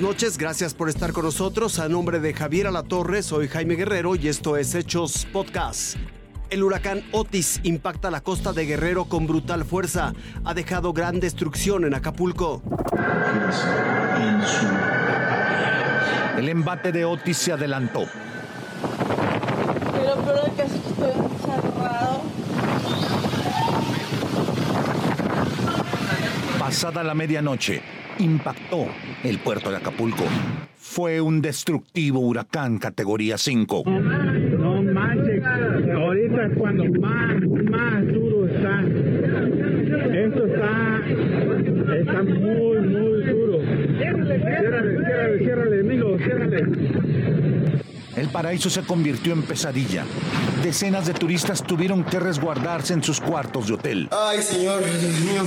buenas noches, gracias por estar con nosotros. A nombre de Javier Alatorre, soy Jaime Guerrero y esto es Hechos Podcast. El huracán Otis impacta la costa de Guerrero con brutal fuerza. Ha dejado gran destrucción en Acapulco. El embate de Otis se adelantó. Pero peor que estoy encerrado. Pasada la medianoche, impactó el puerto de Acapulco. Fue un destructivo huracán categoría 5. No manches, ahorita es cuando más, más duro está. Esto está, está muy, muy duro. Ciérrale, ciérrale, ciérrale, amigo, ciérrale. El paraíso se convirtió en pesadilla. Decenas de turistas tuvieron que resguardarse en sus cuartos de hotel. Ay, señor, Dios mío,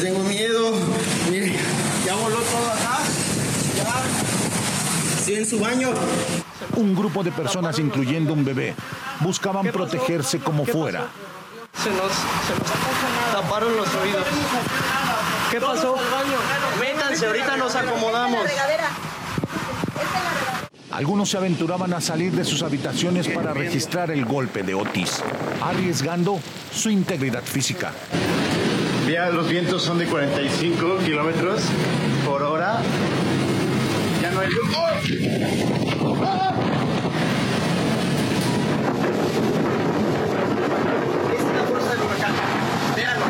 tengo miedo. Mire, ya voló todo acá. Ya. Estoy en su baño. Un grupo de personas, incluyendo un bebé, buscaban protegerse como fuera. Se nos, se nos taparon los oídos. ¿Qué pasó? Métanse, ahorita nos acomodamos. Algunos se aventuraban a salir de sus habitaciones para registrar el golpe de Otis, arriesgando su integridad física. Ya los vientos son de 45 kilómetros por hora. Ya no hay. Esta es la fuerza del huracán. Véanlo,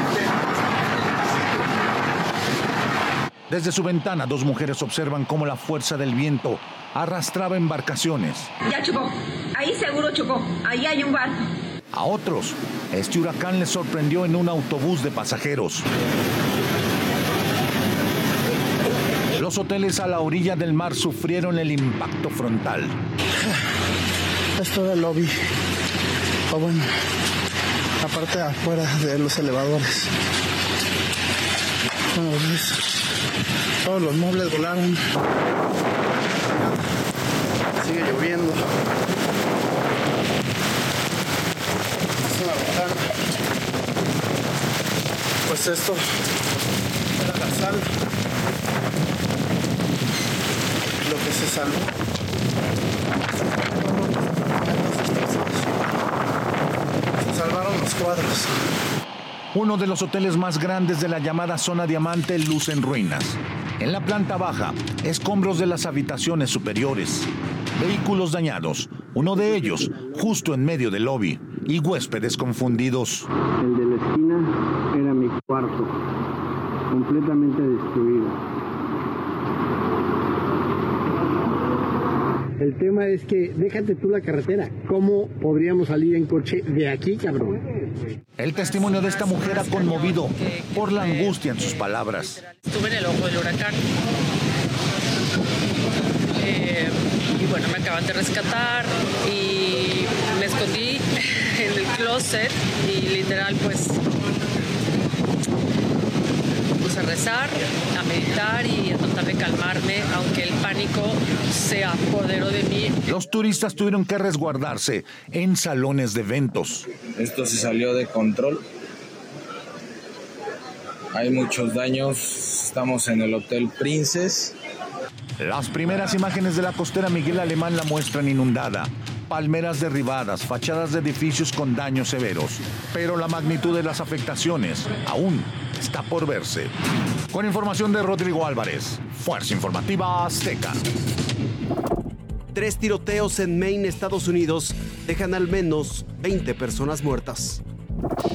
Desde su ventana, dos mujeres observan cómo la fuerza del viento arrastraba embarcaciones. Ya chocó. Ahí seguro chocó. Ahí hay un barco. A otros, este huracán les sorprendió en un autobús de pasajeros. Los hoteles a la orilla del mar sufrieron el impacto frontal. Esto del lobby. O bueno, la parte de afuera de los elevadores. Bueno, ves, todos los muebles volaron. Sigue lloviendo. Es una ventana. Esto era la sal. Lo que se salvó. Se salvaron los cuadros. Uno de los hoteles más grandes de la llamada zona diamante luce en ruinas. En la planta baja, escombros de las habitaciones superiores, vehículos dañados, uno de ellos justo en medio del lobby, y huéspedes confundidos. El de la esquina completamente destruido. El tema es que déjate tú la carretera. ¿Cómo podríamos salir en coche de aquí, cabrón? El testimonio de esta mujer ha conmovido por la angustia en sus palabras. Estuve en el ojo del huracán. Eh, y bueno, me acaban de rescatar y me escondí en el closet y literal pues rezar, a meditar y a tratar de calmarme, aunque el pánico se apoderó de mí. Los turistas tuvieron que resguardarse en salones de eventos. Esto se salió de control. Hay muchos daños. Estamos en el Hotel Princess. Las primeras imágenes de la costera Miguel Alemán la muestran inundada. Palmeras derribadas, fachadas de edificios con daños severos. Pero la magnitud de las afectaciones aún está por verse. Con información de Rodrigo Álvarez, Fuerza Informativa Azteca. Tres tiroteos en Maine, Estados Unidos, dejan al menos 20 personas muertas.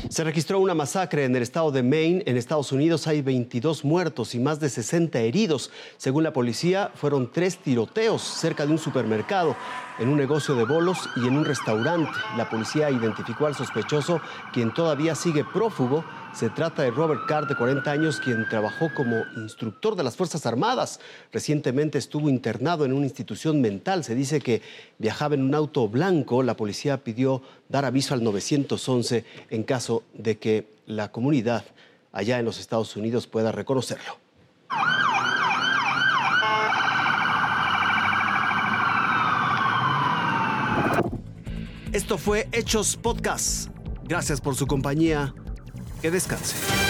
Se registró una masacre en el estado de Maine. En Estados Unidos hay 22 muertos y más de 60 heridos. Según la policía, fueron tres tiroteos cerca de un supermercado, en un negocio de bolos y en un restaurante. La policía identificó al sospechoso, quien todavía sigue prófugo. Se trata de Robert Carr, de 40 años, quien trabajó como instructor de las Fuerzas Armadas. Recientemente estuvo internado en una institución mental. Se dice que viajaba en un auto blanco. La policía pidió dar aviso al 911 en de que la comunidad allá en los Estados Unidos pueda reconocerlo. Esto fue Hechos Podcast. Gracias por su compañía. Que descanse.